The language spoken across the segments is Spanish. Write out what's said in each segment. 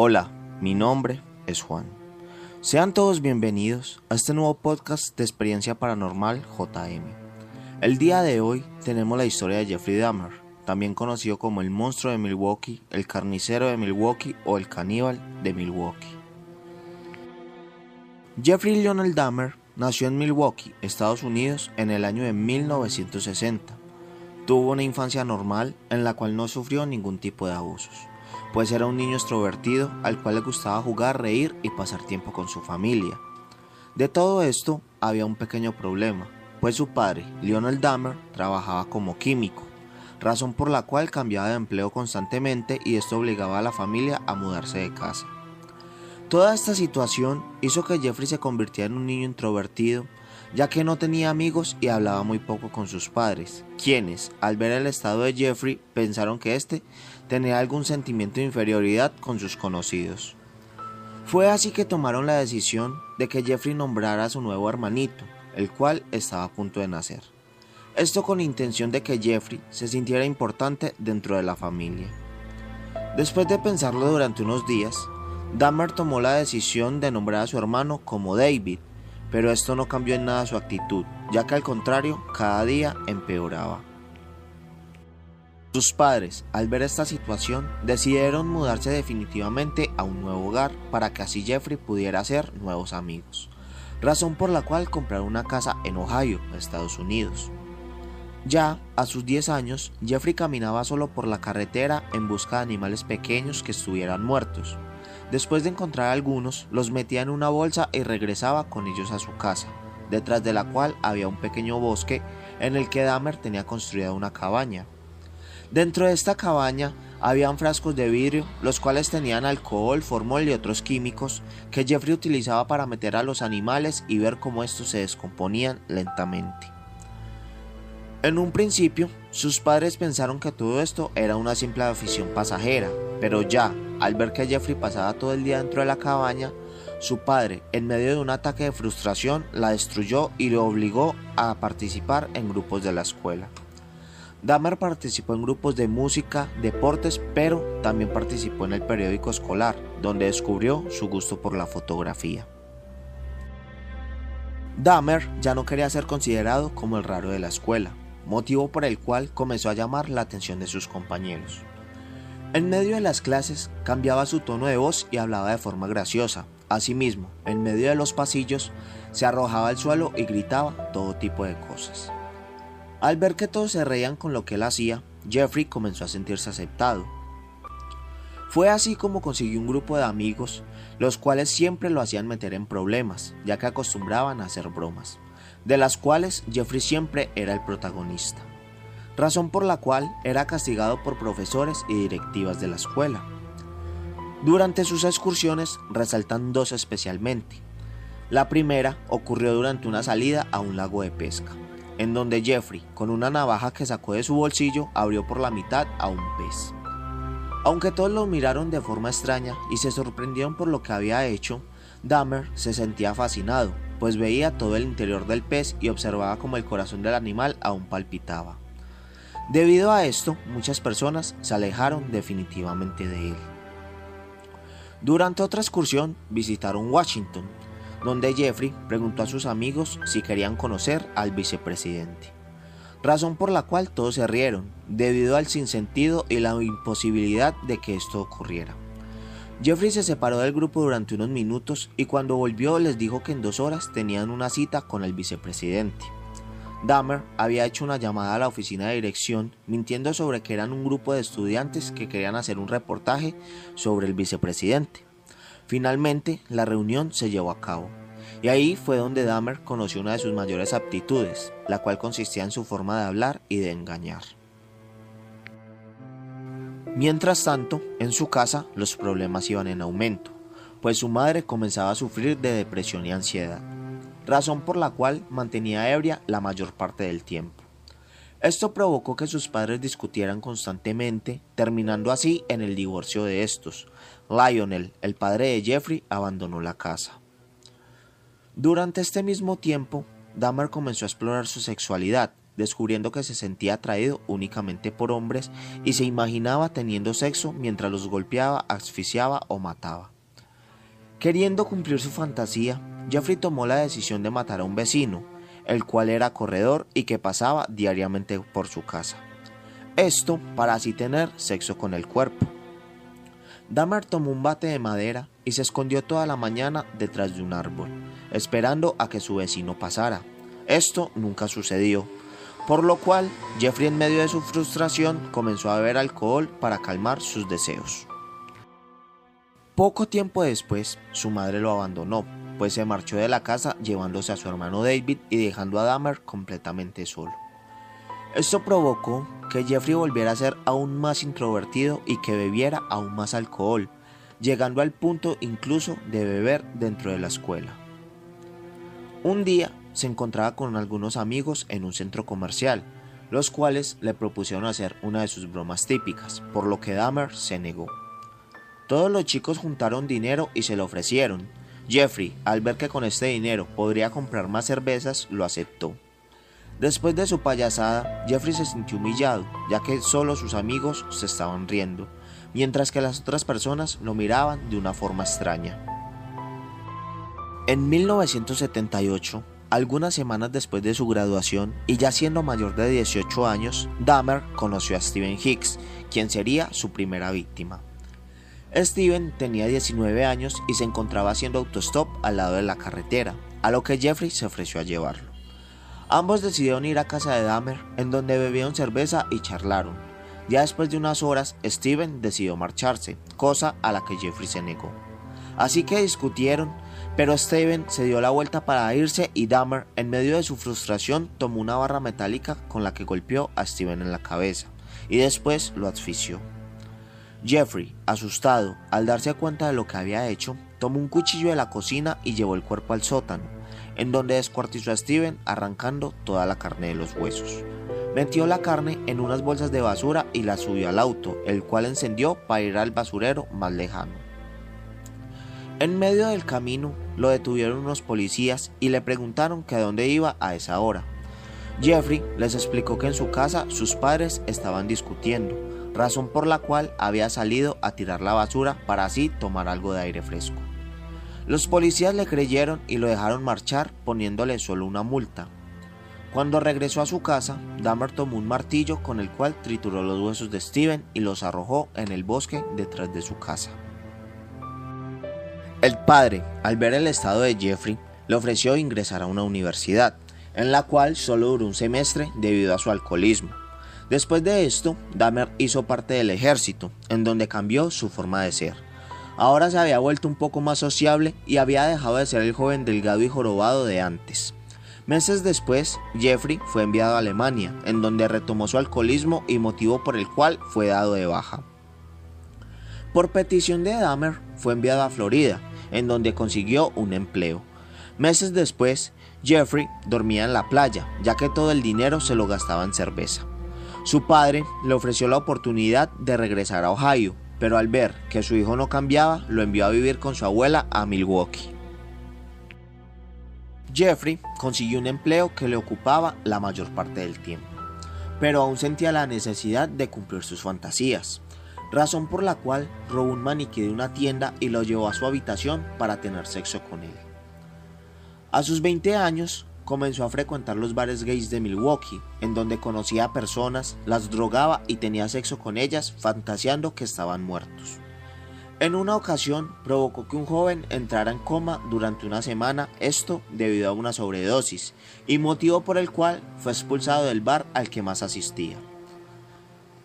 Hola, mi nombre es Juan. Sean todos bienvenidos a este nuevo podcast de experiencia paranormal JM. El día de hoy tenemos la historia de Jeffrey Dahmer, también conocido como el monstruo de Milwaukee, el carnicero de Milwaukee o el caníbal de Milwaukee. Jeffrey Lionel Dahmer nació en Milwaukee, Estados Unidos, en el año de 1960. Tuvo una infancia normal en la cual no sufrió ningún tipo de abusos, pues era un niño extrovertido al cual le gustaba jugar, reír y pasar tiempo con su familia. De todo esto había un pequeño problema, pues su padre, Lionel Dahmer, trabajaba como químico, razón por la cual cambiaba de empleo constantemente y esto obligaba a la familia a mudarse de casa. Toda esta situación hizo que Jeffrey se convirtiera en un niño introvertido, ya que no tenía amigos y hablaba muy poco con sus padres, quienes, al ver el estado de Jeffrey, pensaron que éste tenía algún sentimiento de inferioridad con sus conocidos. Fue así que tomaron la decisión de que Jeffrey nombrara a su nuevo hermanito, el cual estaba a punto de nacer. Esto con intención de que Jeffrey se sintiera importante dentro de la familia. Después de pensarlo durante unos días, Dahmer tomó la decisión de nombrar a su hermano como David, pero esto no cambió en nada su actitud, ya que al contrario, cada día empeoraba. Sus padres, al ver esta situación, decidieron mudarse definitivamente a un nuevo hogar para que así Jeffrey pudiera hacer nuevos amigos, razón por la cual compraron una casa en Ohio, Estados Unidos. Ya a sus 10 años, Jeffrey caminaba solo por la carretera en busca de animales pequeños que estuvieran muertos, Después de encontrar algunos, los metía en una bolsa y regresaba con ellos a su casa, detrás de la cual había un pequeño bosque en el que Dahmer tenía construida una cabaña. Dentro de esta cabaña habían frascos de vidrio, los cuales tenían alcohol, formol y otros químicos que Jeffrey utilizaba para meter a los animales y ver cómo estos se descomponían lentamente. En un principio, sus padres pensaron que todo esto era una simple afición pasajera, pero ya, al ver que Jeffrey pasaba todo el día dentro de la cabaña, su padre, en medio de un ataque de frustración, la destruyó y le obligó a participar en grupos de la escuela. Dahmer participó en grupos de música, deportes, pero también participó en el periódico escolar, donde descubrió su gusto por la fotografía. Dahmer ya no quería ser considerado como el raro de la escuela, motivo por el cual comenzó a llamar la atención de sus compañeros. En medio de las clases cambiaba su tono de voz y hablaba de forma graciosa. Asimismo, en medio de los pasillos, se arrojaba al suelo y gritaba todo tipo de cosas. Al ver que todos se reían con lo que él hacía, Jeffrey comenzó a sentirse aceptado. Fue así como consiguió un grupo de amigos, los cuales siempre lo hacían meter en problemas, ya que acostumbraban a hacer bromas, de las cuales Jeffrey siempre era el protagonista razón por la cual era castigado por profesores y directivas de la escuela. Durante sus excursiones resaltan dos especialmente. La primera ocurrió durante una salida a un lago de pesca, en donde Jeffrey, con una navaja que sacó de su bolsillo, abrió por la mitad a un pez. Aunque todos lo miraron de forma extraña y se sorprendieron por lo que había hecho, Dahmer se sentía fascinado, pues veía todo el interior del pez y observaba como el corazón del animal aún palpitaba. Debido a esto, muchas personas se alejaron definitivamente de él. Durante otra excursión visitaron Washington, donde Jeffrey preguntó a sus amigos si querían conocer al vicepresidente, razón por la cual todos se rieron, debido al sinsentido y la imposibilidad de que esto ocurriera. Jeffrey se separó del grupo durante unos minutos y cuando volvió les dijo que en dos horas tenían una cita con el vicepresidente. Dahmer había hecho una llamada a la oficina de dirección mintiendo sobre que eran un grupo de estudiantes que querían hacer un reportaje sobre el vicepresidente. Finalmente, la reunión se llevó a cabo. Y ahí fue donde Dahmer conoció una de sus mayores aptitudes, la cual consistía en su forma de hablar y de engañar. Mientras tanto, en su casa los problemas iban en aumento, pues su madre comenzaba a sufrir de depresión y ansiedad razón por la cual mantenía ebria la mayor parte del tiempo. Esto provocó que sus padres discutieran constantemente, terminando así en el divorcio de estos. Lionel, el padre de Jeffrey, abandonó la casa. Durante este mismo tiempo, Dahmer comenzó a explorar su sexualidad, descubriendo que se sentía atraído únicamente por hombres y se imaginaba teniendo sexo mientras los golpeaba, asfixiaba o mataba. Queriendo cumplir su fantasía, Jeffrey tomó la decisión de matar a un vecino, el cual era corredor y que pasaba diariamente por su casa. Esto para así tener sexo con el cuerpo. Dahmer tomó un bate de madera y se escondió toda la mañana detrás de un árbol, esperando a que su vecino pasara. Esto nunca sucedió, por lo cual Jeffrey en medio de su frustración comenzó a beber alcohol para calmar sus deseos. Poco tiempo después, su madre lo abandonó, pues se marchó de la casa llevándose a su hermano David y dejando a Dahmer completamente solo. Esto provocó que Jeffrey volviera a ser aún más introvertido y que bebiera aún más alcohol, llegando al punto incluso de beber dentro de la escuela. Un día se encontraba con algunos amigos en un centro comercial, los cuales le propusieron hacer una de sus bromas típicas, por lo que Dahmer se negó. Todos los chicos juntaron dinero y se lo ofrecieron. Jeffrey, al ver que con este dinero podría comprar más cervezas, lo aceptó. Después de su payasada, Jeffrey se sintió humillado, ya que solo sus amigos se estaban riendo, mientras que las otras personas lo miraban de una forma extraña. En 1978, algunas semanas después de su graduación y ya siendo mayor de 18 años, Dahmer conoció a Steven Hicks, quien sería su primera víctima. Steven tenía 19 años y se encontraba haciendo autostop al lado de la carretera, a lo que Jeffrey se ofreció a llevarlo. Ambos decidieron ir a casa de Dahmer, en donde bebieron cerveza y charlaron. Ya después de unas horas, Steven decidió marcharse, cosa a la que Jeffrey se negó. Así que discutieron, pero Steven se dio la vuelta para irse y Dahmer, en medio de su frustración, tomó una barra metálica con la que golpeó a Steven en la cabeza y después lo asfixió. Jeffrey, asustado al darse cuenta de lo que había hecho, tomó un cuchillo de la cocina y llevó el cuerpo al sótano en donde descuartizó a Steven arrancando toda la carne de los huesos. Metió la carne en unas bolsas de basura y la subió al auto, el cual encendió para ir al basurero más lejano. En medio del camino lo detuvieron unos policías y le preguntaron que a dónde iba a esa hora. Jeffrey les explicó que en su casa sus padres estaban discutiendo, razón por la cual había salido a tirar la basura para así tomar algo de aire fresco. Los policías le creyeron y lo dejaron marchar poniéndole solo una multa. Cuando regresó a su casa, Dahmer tomó un martillo con el cual trituró los huesos de Steven y los arrojó en el bosque detrás de su casa. El padre, al ver el estado de Jeffrey, le ofreció ingresar a una universidad, en la cual solo duró un semestre debido a su alcoholismo. Después de esto, Dahmer hizo parte del ejército, en donde cambió su forma de ser. Ahora se había vuelto un poco más sociable y había dejado de ser el joven delgado y jorobado de antes. Meses después, Jeffrey fue enviado a Alemania, en donde retomó su alcoholismo y motivo por el cual fue dado de baja. Por petición de Dahmer, fue enviado a Florida, en donde consiguió un empleo. Meses después, Jeffrey dormía en la playa, ya que todo el dinero se lo gastaba en cerveza. Su padre le ofreció la oportunidad de regresar a Ohio, pero al ver que su hijo no cambiaba, lo envió a vivir con su abuela a Milwaukee. Jeffrey consiguió un empleo que le ocupaba la mayor parte del tiempo, pero aún sentía la necesidad de cumplir sus fantasías, razón por la cual robó un maniquí de una tienda y lo llevó a su habitación para tener sexo con él. A sus 20 años, comenzó a frecuentar los bares gays de Milwaukee, en donde conocía a personas, las drogaba y tenía sexo con ellas, fantaseando que estaban muertos. En una ocasión provocó que un joven entrara en coma durante una semana, esto debido a una sobredosis, y motivo por el cual fue expulsado del bar al que más asistía.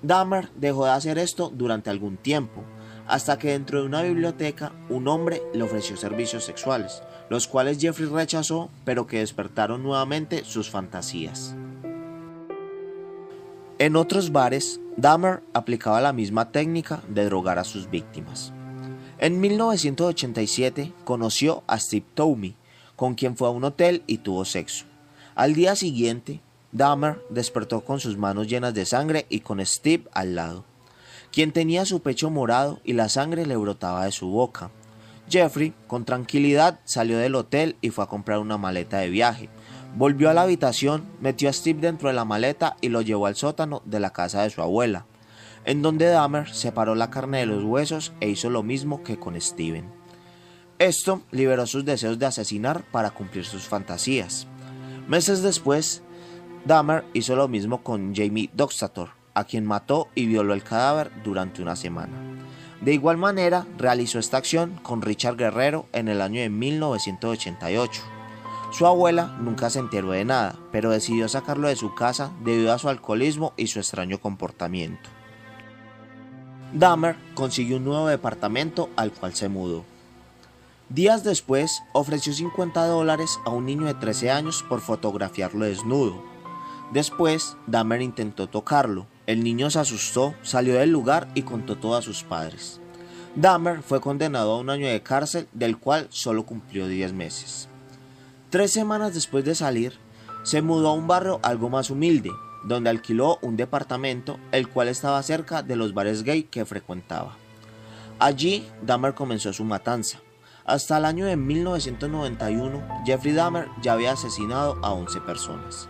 Dahmer dejó de hacer esto durante algún tiempo, hasta que dentro de una biblioteca un hombre le ofreció servicios sexuales, los cuales Jeffrey rechazó, pero que despertaron nuevamente sus fantasías. En otros bares, Dahmer aplicaba la misma técnica de drogar a sus víctimas. En 1987 conoció a Steve Tomey, con quien fue a un hotel y tuvo sexo. Al día siguiente, Dahmer despertó con sus manos llenas de sangre y con Steve al lado, quien tenía su pecho morado y la sangre le brotaba de su boca. Jeffrey, con tranquilidad, salió del hotel y fue a comprar una maleta de viaje, Volvió a la habitación, metió a Steve dentro de la maleta y lo llevó al sótano de la casa de su abuela, en donde Dahmer separó la carne de los huesos e hizo lo mismo que con Steven. Esto liberó sus deseos de asesinar para cumplir sus fantasías. Meses después, Dahmer hizo lo mismo con Jamie Doxator, a quien mató y violó el cadáver durante una semana. De igual manera, realizó esta acción con Richard Guerrero en el año de 1988. Su abuela nunca se enteró de nada, pero decidió sacarlo de su casa debido a su alcoholismo y su extraño comportamiento. Dahmer consiguió un nuevo departamento al cual se mudó. Días después, ofreció 50 dólares a un niño de 13 años por fotografiarlo desnudo. Después, Dahmer intentó tocarlo. El niño se asustó, salió del lugar y contó todo a sus padres. Dahmer fue condenado a un año de cárcel, del cual solo cumplió 10 meses. Tres semanas después de salir, se mudó a un barrio algo más humilde, donde alquiló un departamento el cual estaba cerca de los bares gay que frecuentaba. Allí Dahmer comenzó su matanza. Hasta el año de 1991, Jeffrey Dahmer ya había asesinado a 11 personas.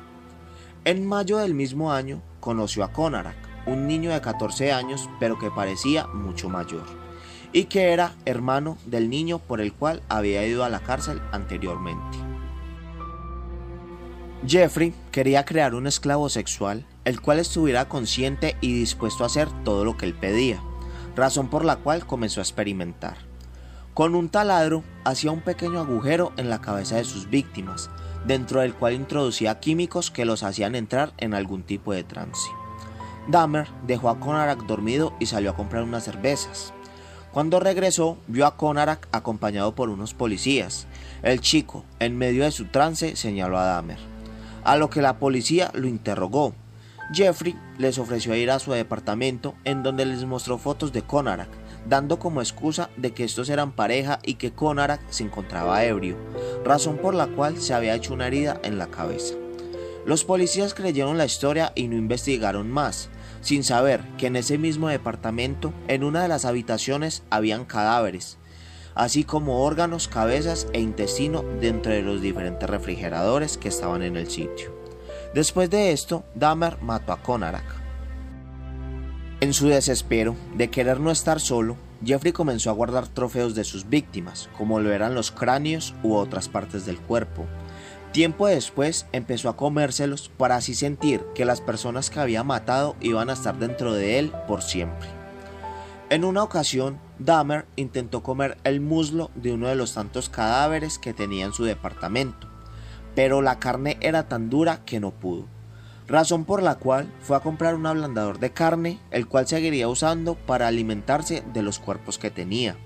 En mayo del mismo año, conoció a Konarak, un niño de 14 años pero que parecía mucho mayor, y que era hermano del niño por el cual había ido a la cárcel anteriormente. Jeffrey quería crear un esclavo sexual, el cual estuviera consciente y dispuesto a hacer todo lo que él pedía, razón por la cual comenzó a experimentar. Con un taladro hacía un pequeño agujero en la cabeza de sus víctimas, dentro del cual introducía químicos que los hacían entrar en algún tipo de trance. Dahmer dejó a Konarak dormido y salió a comprar unas cervezas. Cuando regresó, vio a Konarak acompañado por unos policías. El chico, en medio de su trance, señaló a Dahmer a lo que la policía lo interrogó. Jeffrey les ofreció ir a su departamento en donde les mostró fotos de Konarak, dando como excusa de que estos eran pareja y que Konarak se encontraba ebrio, razón por la cual se había hecho una herida en la cabeza. Los policías creyeron la historia y no investigaron más, sin saber que en ese mismo departamento, en una de las habitaciones, habían cadáveres, así como órganos, cabezas e intestino dentro de los diferentes refrigeradores que estaban en el sitio. Después de esto, Dahmer mató a Konarak. En su desespero de querer no estar solo, Jeffrey comenzó a guardar trofeos de sus víctimas, como lo eran los cráneos u otras partes del cuerpo. Tiempo después empezó a comérselos para así sentir que las personas que había matado iban a estar dentro de él por siempre. En una ocasión, Dahmer intentó comer el muslo de uno de los tantos cadáveres que tenía en su departamento, pero la carne era tan dura que no pudo, razón por la cual fue a comprar un ablandador de carne, el cual seguiría usando para alimentarse de los cuerpos que tenía.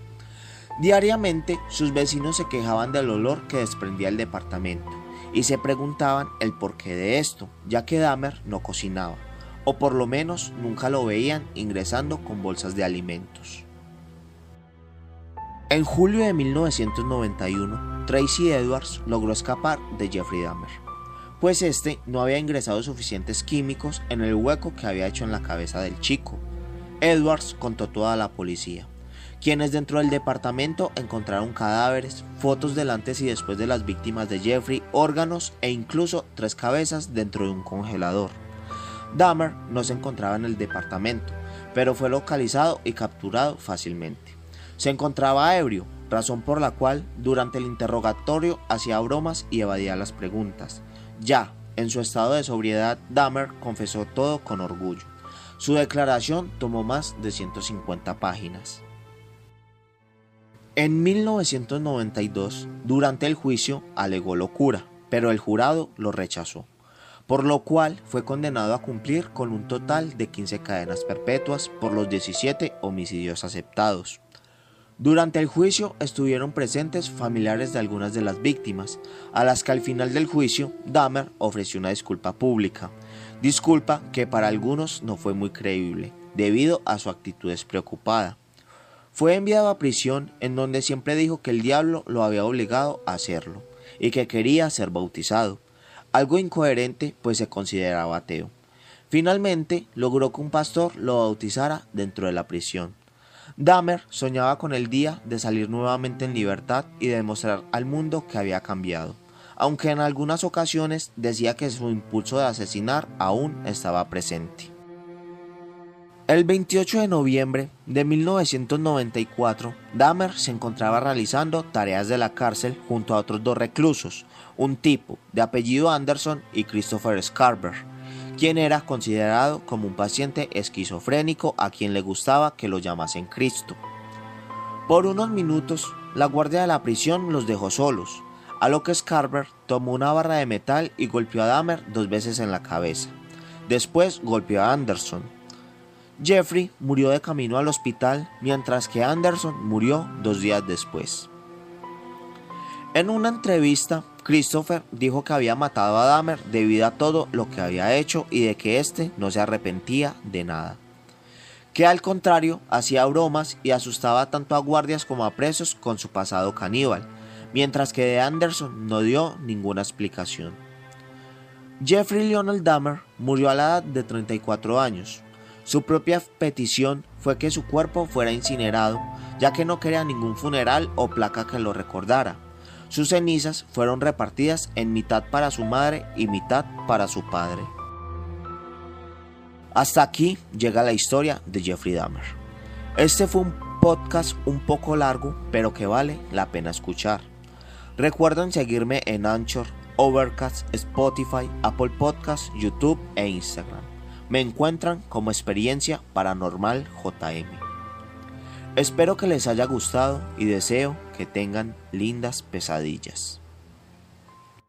Diariamente sus vecinos se quejaban del olor que desprendía el departamento y se preguntaban el porqué de esto, ya que Dahmer no cocinaba o por lo menos nunca lo veían ingresando con bolsas de alimentos. En julio de 1991, Tracy Edwards logró escapar de Jeffrey Dahmer, pues este no había ingresado suficientes químicos en el hueco que había hecho en la cabeza del chico. Edwards contó toda la policía, quienes dentro del departamento encontraron cadáveres, fotos del antes y después de las víctimas de Jeffrey, órganos e incluso tres cabezas dentro de un congelador. Dahmer no se encontraba en el departamento, pero fue localizado y capturado fácilmente. Se encontraba ebrio, razón por la cual durante el interrogatorio hacía bromas y evadía las preguntas. Ya, en su estado de sobriedad, Dahmer confesó todo con orgullo. Su declaración tomó más de 150 páginas. En 1992, durante el juicio, alegó locura, pero el jurado lo rechazó por lo cual fue condenado a cumplir con un total de 15 cadenas perpetuas por los 17 homicidios aceptados. Durante el juicio estuvieron presentes familiares de algunas de las víctimas, a las que al final del juicio Dahmer ofreció una disculpa pública, disculpa que para algunos no fue muy creíble, debido a su actitud despreocupada. Fue enviado a prisión en donde siempre dijo que el diablo lo había obligado a hacerlo y que quería ser bautizado, algo incoherente pues se consideraba ateo. Finalmente logró que un pastor lo bautizara dentro de la prisión. Dahmer soñaba con el día de salir nuevamente en libertad y demostrar al mundo que había cambiado, aunque en algunas ocasiones decía que su impulso de asesinar aún estaba presente. El 28 de noviembre de 1994, Dahmer se encontraba realizando tareas de la cárcel junto a otros dos reclusos, un tipo de apellido Anderson y Christopher Scarver, quien era considerado como un paciente esquizofrénico a quien le gustaba que lo llamasen Cristo. Por unos minutos, la guardia de la prisión los dejó solos, a lo que Scarver tomó una barra de metal y golpeó a Dahmer dos veces en la cabeza. Después golpeó a Anderson Jeffrey murió de camino al hospital mientras que Anderson murió dos días después. En una entrevista, Christopher dijo que había matado a Dahmer debido a todo lo que había hecho y de que éste no se arrepentía de nada. Que al contrario hacía bromas y asustaba tanto a guardias como a presos con su pasado caníbal, mientras que de Anderson no dio ninguna explicación. Jeffrey Lionel Dahmer murió a la edad de 34 años, su propia petición fue que su cuerpo fuera incinerado, ya que no quería ningún funeral o placa que lo recordara. Sus cenizas fueron repartidas en mitad para su madre y mitad para su padre. Hasta aquí llega la historia de Jeffrey Dahmer. Este fue un podcast un poco largo, pero que vale la pena escuchar. Recuerden seguirme en Anchor, Overcast, Spotify, Apple Podcasts, YouTube e Instagram. Me encuentran como experiencia paranormal JM. Espero que les haya gustado y deseo que tengan lindas pesadillas.